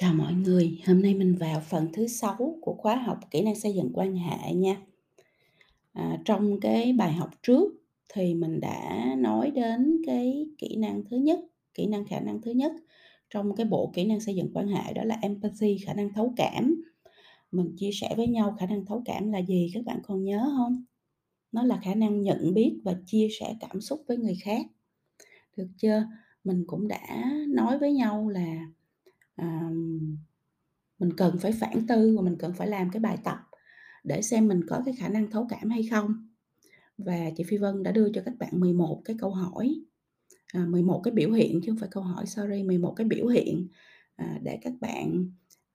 Chào mọi người, hôm nay mình vào phần thứ 6 của khóa học kỹ năng xây dựng quan hệ nha. À, trong cái bài học trước thì mình đã nói đến cái kỹ năng thứ nhất, kỹ năng khả năng thứ nhất trong cái bộ kỹ năng xây dựng quan hệ đó là empathy, khả năng thấu cảm. Mình chia sẻ với nhau khả năng thấu cảm là gì các bạn còn nhớ không? Nó là khả năng nhận biết và chia sẻ cảm xúc với người khác. Được chưa? Mình cũng đã nói với nhau là à, mình cần phải phản tư và mình cần phải làm cái bài tập để xem mình có cái khả năng thấu cảm hay không. Và chị Phi Vân đã đưa cho các bạn 11 cái câu hỏi, à, 11 cái biểu hiện chứ không phải câu hỏi, sorry, 11 cái biểu hiện à, để các bạn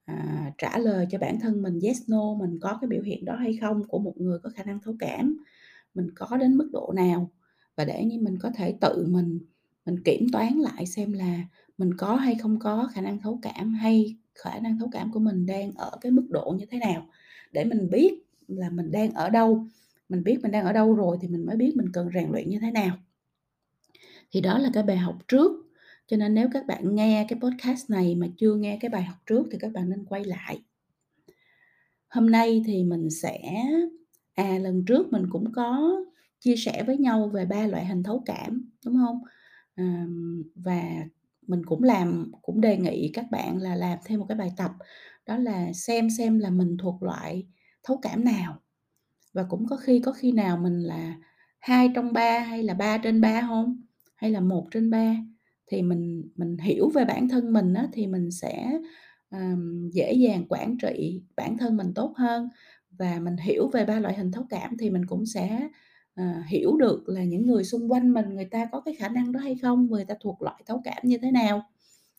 à, trả lời cho bản thân mình yes no mình có cái biểu hiện đó hay không của một người có khả năng thấu cảm, mình có đến mức độ nào và để như mình có thể tự mình mình kiểm toán lại xem là mình có hay không có khả năng thấu cảm hay khả năng thấu cảm của mình đang ở cái mức độ như thế nào? Để mình biết là mình đang ở đâu mình biết mình đang ở đâu rồi thì mình mới biết mình cần rèn luyện như thế nào. Thì đó là cái bài học trước. Cho nên nếu các bạn nghe cái podcast này mà chưa nghe cái bài học trước thì các bạn nên quay lại. Hôm nay thì mình sẽ à lần trước mình cũng có chia sẻ với nhau về ba loại hình thấu cảm đúng không? À, và mình cũng làm cũng đề nghị các bạn là làm thêm một cái bài tập đó là xem xem là mình thuộc loại thấu cảm nào. Và cũng có khi có khi nào mình là hai trong ba hay là ba trên ba không hay là một trên ba thì mình mình hiểu về bản thân mình á, thì mình sẽ um, dễ dàng quản trị bản thân mình tốt hơn. Và mình hiểu về ba loại hình thấu cảm thì mình cũng sẽ Ờ, hiểu được là những người xung quanh mình người ta có cái khả năng đó hay không người ta thuộc loại thấu cảm như thế nào.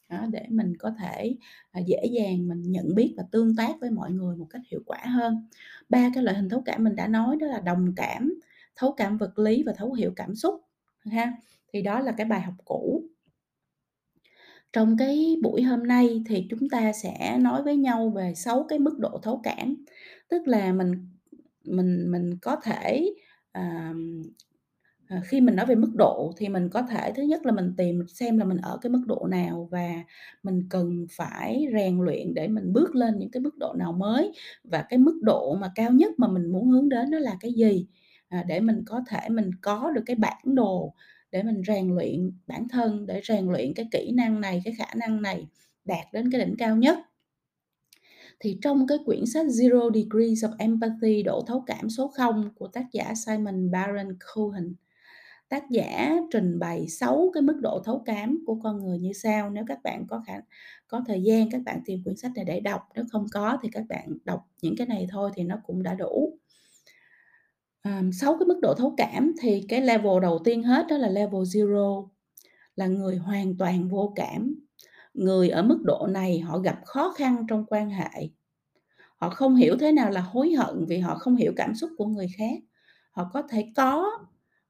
Đó, để mình có thể à, dễ dàng mình nhận biết và tương tác với mọi người một cách hiệu quả hơn. Ba cái loại hình thấu cảm mình đã nói đó là đồng cảm thấu cảm vật lý và thấu hiểu cảm xúc ha. Thì đó là cái bài học cũ. Trong cái buổi hôm nay thì chúng ta sẽ nói với nhau về sáu cái mức độ thấu cảm tức là mình mình mình có thể à, à, khi mình nói về mức độ thì mình có thể thứ nhất là mình tìm xem là mình ở cái mức độ nào và mình cần phải rèn luyện để mình bước lên những cái mức độ nào mới và cái mức độ mà cao nhất mà mình muốn hướng đến đó là cái gì. À, để mình có thể mình có được cái bản đồ để mình rèn luyện bản thân để rèn luyện cái kỹ năng này cái khả năng này đạt đến cái đỉnh cao nhất thì trong cái quyển sách Zero Degrees of Empathy độ thấu cảm số 0 của tác giả Simon Baron Cohen tác giả trình bày 6 cái mức độ thấu cảm của con người như sau. Nếu các bạn có khả có thời gian các bạn tìm quyển sách này để đọc. Nếu không có thì các bạn đọc những cái này thôi thì nó cũng đã đủ. Sáu um, cái mức độ thấu cảm thì cái level đầu tiên hết đó là level zero là người hoàn toàn vô cảm người ở mức độ này họ gặp khó khăn trong quan hệ. Họ không hiểu thế nào là hối hận vì họ không hiểu cảm xúc của người khác. Họ có thể có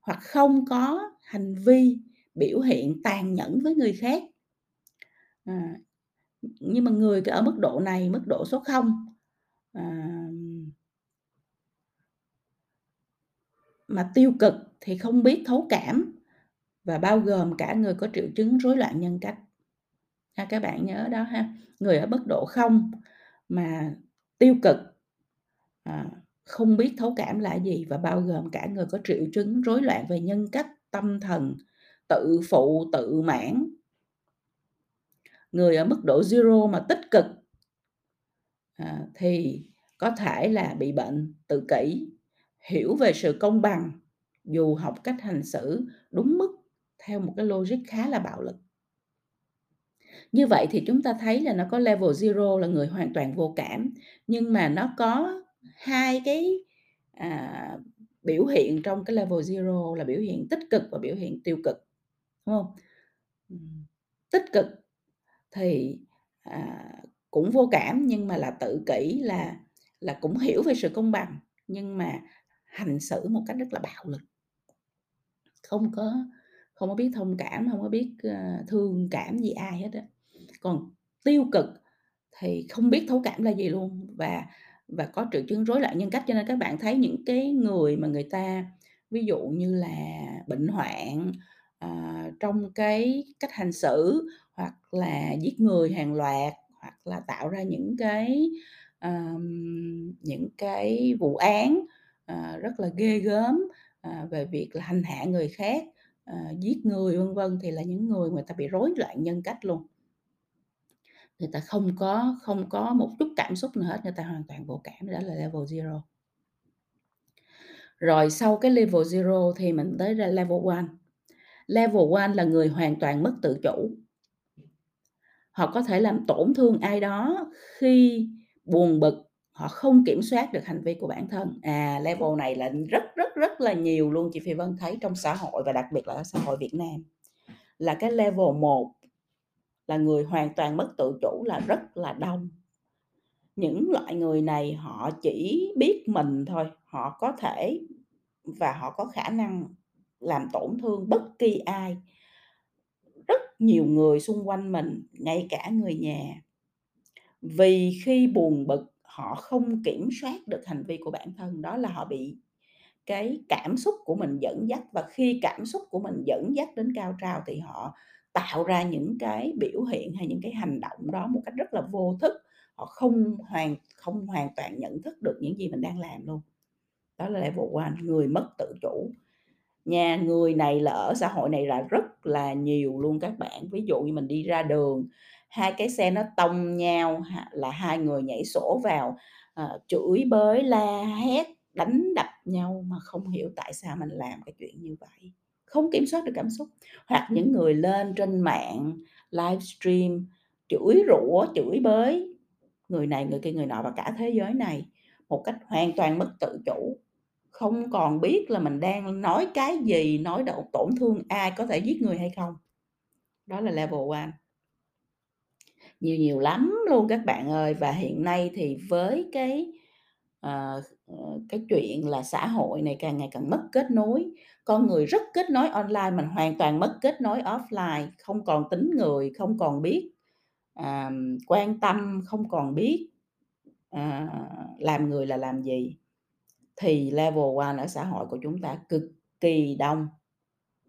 hoặc không có hành vi biểu hiện tàn nhẫn với người khác. À, nhưng mà người ở mức độ này mức độ số 0 à, mà tiêu cực thì không biết thấu cảm và bao gồm cả người có triệu chứng rối loạn nhân cách ha các bạn nhớ đó ha. Người ở mức độ không mà tiêu cực à, không biết thấu cảm là gì và bao gồm cả người có triệu chứng rối loạn về nhân cách tâm thần tự phụ tự mãn. Người ở mức độ zero mà tích cực à, thì có thể là bị bệnh tự kỷ hiểu về sự công bằng dù học cách hành xử đúng mức theo một cái logic khá là bạo lực như vậy thì chúng ta thấy là nó có level zero là người hoàn toàn vô cảm. Nhưng mà nó có hai cái à, biểu hiện trong cái level zero là biểu hiện tích cực và biểu hiện tiêu cực đúng không? Tích cực thì à, cũng vô cảm nhưng mà là tự kỷ là là cũng hiểu về sự công bằng nhưng mà hành xử một cách rất là bạo lực. Không có không có biết thông cảm không có biết uh, thương cảm gì ai hết á. Còn tiêu cực thì không biết thấu cảm là gì luôn. Và và có triệu chứng rối loạn nhân cách. Cho nên các bạn thấy những cái người mà người ta ví dụ như là bệnh hoạn à, trong cái cách hành xử hoặc là giết người hàng loạt hoặc là tạo ra những cái, ờm, những cái vụ án, ờ, rất là ghê gớm, à, về việc là hành hạ người khác, Ờ, giết người, vân vân, thì là những người người ta bị rối loạn nhân cách luôn. Người ta không có không có một chút cảm xúc nào hết, người ta hoàn toàn vô cảm, đó là level zero. Rồi sau cái level zero thì mình tới ra level one. Level one là người hoàn toàn mất tự chủ. Họ có thể làm tổn thương ai đó khi buồn bực, họ không kiểm soát được hành vi của bản thân. À, level này là rất, rất, rất là nhiều luôn, chị Phi Vân thấy trong xã hội và đặc biệt là ở xã hội Việt Nam. Là cái level 1 là người hoàn toàn mất tự chủ là rất là đông. Những loại người này họ chỉ biết mình thôi, họ có thể và họ có khả năng làm tổn thương bất kỳ ai. Rất nhiều người xung quanh mình, ngay cả người nhà. Vì khi buồn bực, họ không kiểm soát được hành vi của bản thân, đó là họ bị cái cảm xúc của mình dẫn dắt và khi cảm xúc của mình dẫn dắt đến cao trào thì họ tạo ra những cái biểu hiện hay những cái hành động đó một cách rất là vô thức, họ không hoàn không hoàn toàn nhận thức được những gì mình đang làm luôn. Đó là level one, người mất tự chủ. nhà người này là ở xã hội này là rất là nhiều luôn các bạn. Ví dụ như mình đi ra đường, hai cái xe nó tông nhau là hai người nhảy sổ vào, ờ, chửi bới, la hét, đánh đập nhau mà không hiểu tại sao mình làm cái chuyện như vậy, không kiểm soát được cảm xúc. Hoặc những người lên trên mạng livestream chửi rủa, chửi bới người này, người kia, người nọ và cả thế giới này một cách hoàn toàn mất tự chủ, không còn biết là mình đang nói cái gì, nói đậu tổn thương ai, có thể giết người hay không. Đó là level one. Nhiều nhiều lắm luôn các bạn ơi, và hiện nay thì với cái, ờ, ờ, cái chuyện là xã hội này càng ngày càng mất kết nối, con người rất kết nối online, mình hoàn toàn mất kết nối offline, không còn tính người, không còn biết, à, quan tâm, không còn biết, à, làm người là làm gì, thì level one ở xã hội của chúng ta cực kỳ đông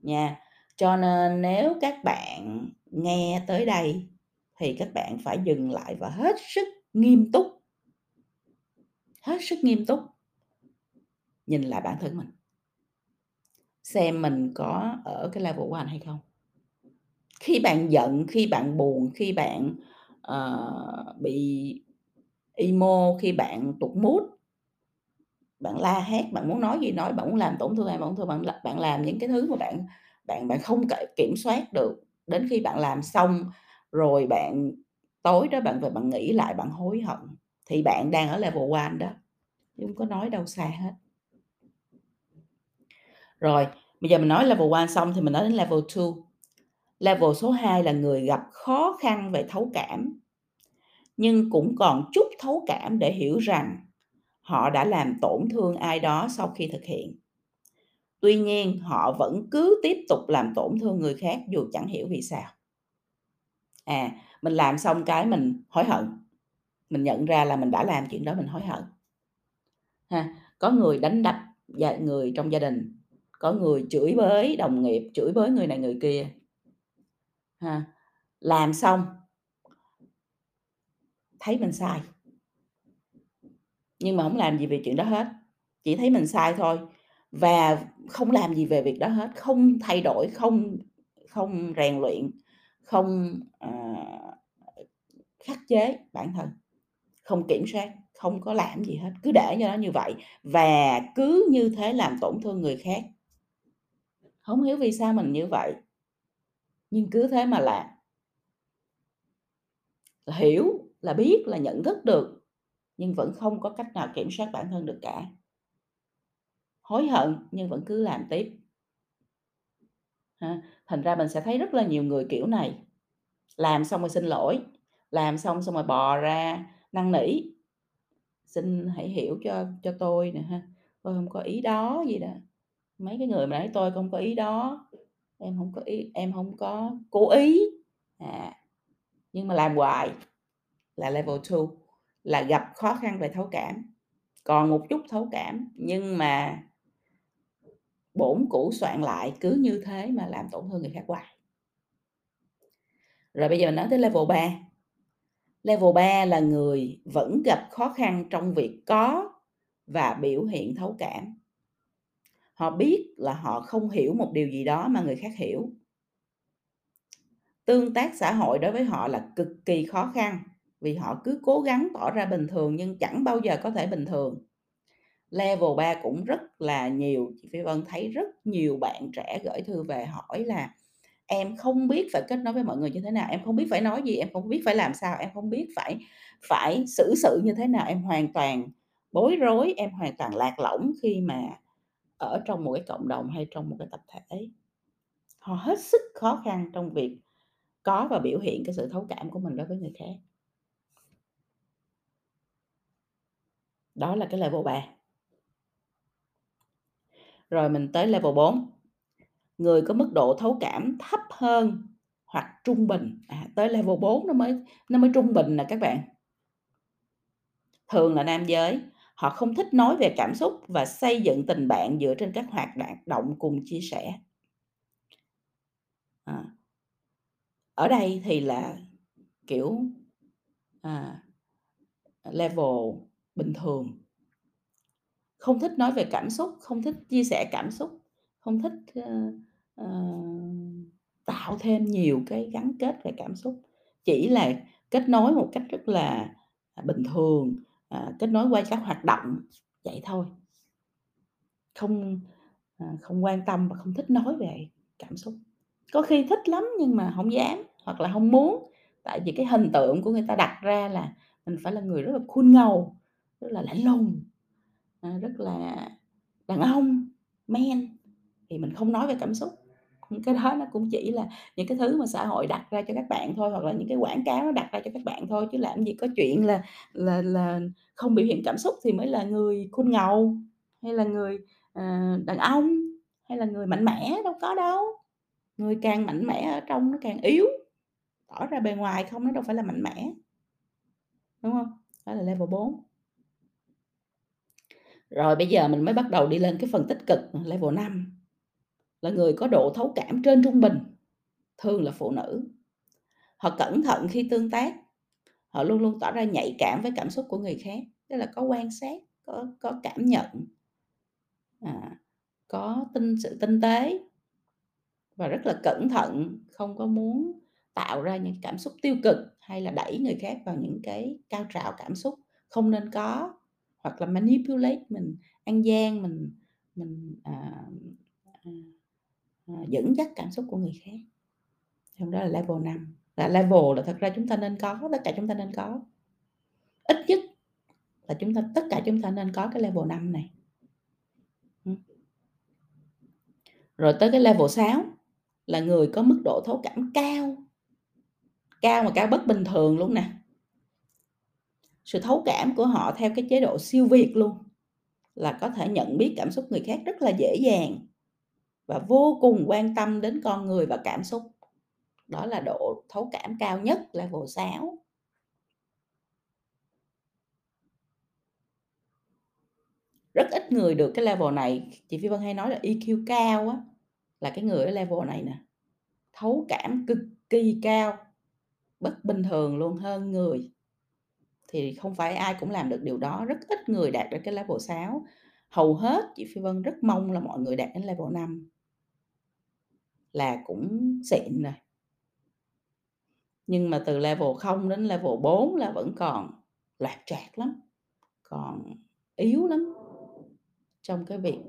nha. Cho nên nếu các bạn nghe tới đây thì các bạn phải dừng lại và hết sức nghiêm túc. Hết sức nghiêm túc. Nhìn lại bản thân mình. Xem mình có ở cái level one hay không. Khi bạn giận, khi bạn buồn, khi bạn, uh, bị emo, khi bạn tụt mút bạn la hét, bạn muốn nói gì nói, bạn muốn làm tổn thương ai, bạn thương bạn bạn làm những cái thứ mà bạn bạn bạn không kiểm soát được. Đến khi bạn làm xong rồi bạn tối đó bạn về bạn nghĩ lại bạn hối hận, thì bạn đang ở level one đó, chứ có nói đâu xa hết. Rồi, bây giờ mình nói level one xong thì mình nói đến level two. Level số 2 là người gặp khó khăn về thấu cảm, nhưng cũng còn chút thấu cảm để hiểu rằng họ đã làm tổn thương ai đó sau khi thực hiện. Tuy nhiên, họ vẫn cứ tiếp tục làm tổn thương người khác dù chẳng hiểu vì sao. À, mình làm xong cái mình hối hận, mình nhận ra là mình đã làm chuyện đó mình hối hận. Ha, có người đánh đập người trong gia đình, có người chửi bới đồng nghiệp, chửi bới người này người kia. Ha, làm xong thấy mình sai. Nhưng mà không làm gì về chuyện đó hết, chỉ thấy mình sai thôi và không làm gì về việc đó hết, không thay đổi, không không rèn luyện, không, à, khắc chế bản thân, không kiểm soát, không có làm gì hết, cứ để cho nó như vậy và cứ như thế làm tổn thương người khác. Không hiểu vì sao mình như vậy. Nhưng cứ thế mà làm. Hiểu là biết, là nhận thức được, nhưng vẫn không có cách nào kiểm soát bản thân được cả. Hối hận nhưng vẫn cứ làm tiếp. Ha, thành ra mình sẽ thấy rất là nhiều người kiểu này, làm xong rồi xin lỗi, làm xong xong rồi bò ra năn nỉ. "Xin hãy hiểu cho cho tôi nè ha, tôi không có ý đó" gì đó. Mấy cái người mà nói "Tôi không có ý đó, em không có ý em không có cố ý." À, nhưng mà làm hoài là level 2 là gặp khó khăn về thấu cảm, còn một chút thấu cảm nhưng mà bổn cũ soạn lại cứ như thế mà làm tổn thương người khác hoài. Rồi bây giờ nói tới level 3. Level 3 là người vẫn gặp khó khăn trong việc có và biểu hiện thấu cảm. Họ biết là họ không hiểu một điều gì đó mà người khác hiểu. Tương tác xã hội đối với họ là cực kỳ khó khăn vì họ cứ cố gắng tỏ ra bình thường nhưng chẳng bao giờ có thể bình thường. Level 3 cũng rất là nhiều, chị Phi Vân thấy rất nhiều bạn trẻ gửi thư về hỏi là em không biết phải kết nối với mọi người như thế nào, em không biết phải nói gì, em không biết phải làm sao, em không biết phải phải xử sự như thế nào, em hoàn toàn bối rối, em hoàn toàn lạc lõng khi mà ở trong một cái cộng đồng hay trong một cái tập thể. Họ hết sức khó khăn trong việc có và biểu hiện cái sự thấu cảm của mình đối với người khác. Đó là cái level 3. Rồi mình tới level 4. Người có mức độ thấu cảm thấp hơn hoặc trung bình, à, tới level 4 nó mới nó mới trung bình nè các bạn. Thường là nam giới, họ không thích nói về cảm xúc và xây dựng tình bạn dựa trên các hoạt động cùng chia sẻ. À. Ở đây thì là, kiểu, à, level bình thường. Không thích nói về cảm xúc, không thích chia sẻ cảm xúc, không thích, uh, uh, tạo thêm nhiều cái gắn kết về cảm xúc, chỉ là kết nối một cách rất là, à, bình thường, uh, kết nối qua các hoạt động, vậy thôi. Không, uh, không quan tâm và không thích nói về cảm xúc. Có khi thích lắm nhưng mà không dám hoặc là không muốn, tại vì cái hình tượng của người ta đặt ra là mình phải là người rất là cool ngầu, rất là lạnh lùng, à, rất là đàn ông, men thì mình không nói về cảm xúc. Cái đó nó cũng chỉ là những cái thứ mà xã hội đặt ra cho các bạn thôi, hoặc là những cái quảng cáo nó đặt ra cho các bạn thôi, chứ làm gì có chuyện là là là không biểu hiện cảm xúc thì mới là người khôn ngầu, hay là người, ờ, đàn ông, hay là người mạnh mẽ, đâu có đâu. Người càng mạnh mẽ ở trong nó càng yếu, tỏ ra bề ngoài không nó đâu phải là mạnh mẽ. Đúng không? Đó là level 4. Rồi bây giờ mình mới bắt đầu đi lên cái phần tích cực, level 5 là người có độ thấu cảm trên trung bình, thường là phụ nữ. Họ cẩn thận khi tương tác, họ luôn luôn tỏ ra nhạy cảm với cảm xúc của người khác, tức là có quan sát, có có cảm nhận, à, có tinh sự tinh tế và rất là cẩn thận, không có muốn tạo ra những cảm xúc tiêu cực hay là đẩy người khác vào những cái cao trào cảm xúc không nên có, hoặc là manipulate, mình ăn gian, mình mình, à, à, à, dẫn dắt cảm xúc của người khác. Trong đó là level 5, là level là thật ra chúng ta nên có, tất cả chúng ta nên có. Ít nhất là chúng ta tất cả chúng ta nên có cái level 5 này. Rồi tới cái level 6 là người có mức độ thấu cảm cao. Cao mà cao bất bình thường luôn nè. Sự thấu cảm của họ theo cái chế độ siêu việt luôn, là có thể nhận biết cảm xúc người khác rất là dễ dàng và vô cùng quan tâm đến con người và cảm xúc. Đó là độ thấu cảm cao nhất, là level 6. Rất ít người được cái level này, chị Phi Vân hay nói là EQ cao á, là cái người ở level này nè. Thấu cảm cực kỳ cao, bất bình thường luôn, hơn người. Thì không phải ai cũng làm được điều đó, rất ít người đạt được cái level 6. Hầu hết chị Phi Vân rất mong là mọi người đạt đến level 5. Là cũng xịn rồi. Nhưng mà từ level 0 đến level 4 là vẫn còn loạt trạc lắm, còn yếu lắm trong cái việc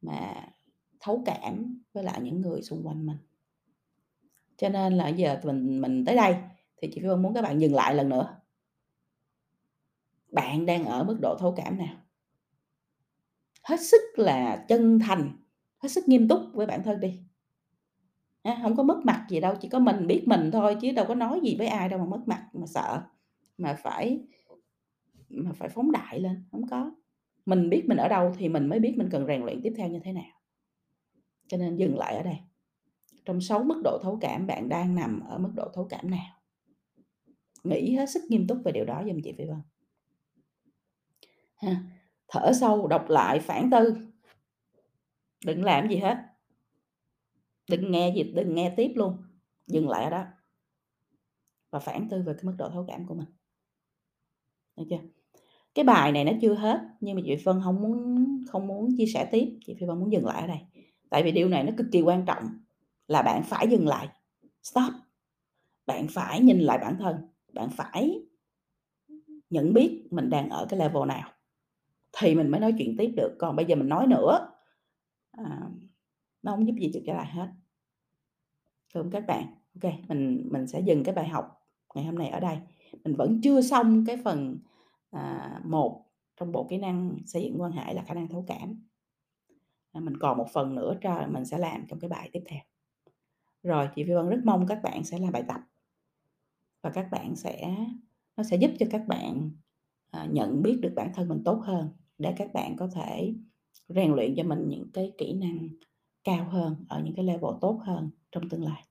mà thấu cảm với lại những người xung quanh mình. Cho nên là giờ mình mình tới đây thì chị Phi Vân muốn các bạn dừng lại lần nữa. Bạn đang ở mức độ thấu cảm nào? Hết sức là chân thành, hết sức nghiêm túc với bản thân đi. à, không có mất mặt gì đâu, chỉ có mình biết mình thôi chứ đâu có nói gì với ai đâu mà mất mặt, mà sợ, mà phải mà phải phóng đại lên, không có. Mình biết mình ở đâu thì mình mới biết mình cần rèn luyện tiếp theo như thế nào. Cho nên dừng lại ở đây. Trong 6 mức độ thấu cảm bạn đang nằm ở mức độ thấu cảm nào? Nghĩ hết sức nghiêm túc về điều đó giùm chị Phi Vân. Ha, thở sâu, đọc lại, phản tư. Đừng làm gì hết. Đừng nghe gì, đừng nghe tiếp luôn, dừng lại ở đó. Và phản tư về cái mức độ thấu cảm của mình. Được chưa? Cái bài này nó chưa hết, nhưng mà chị Phi Vân muốn không muốn chia sẻ tiếp, chị Phi Vân muốn dừng lại ở đây. Tại vì điều này nó cực kỳ quan trọng là bạn phải dừng lại, stop. Bạn phải nhìn lại bản thân, bạn phải nhận biết mình đang ở cái level nào, thì mình mới nói chuyện tiếp được, còn bây giờ mình nói nữa, à, nó không giúp gì được cho lại hết. Được các bạn? ok mình mình sẽ dừng cái bài học ngày hôm nay ở đây. Mình vẫn chưa xong cái phần, à, một trong bộ kỹ năng xây dựng quan hệ là khả năng thấu cảm. À, mình còn một phần nữa cho mình sẽ làm trong cái bài tiếp theo. Rồi, chị Phi Vân rất mong các bạn sẽ làm bài tập. Và các bạn sẽ nó sẽ giúp cho các bạn, à, nhận biết được bản thân mình tốt hơn, để các bạn có thể rèn luyện cho mình những cái kỹ năng cao hơn, ở những cái level tốt hơn trong tương lai.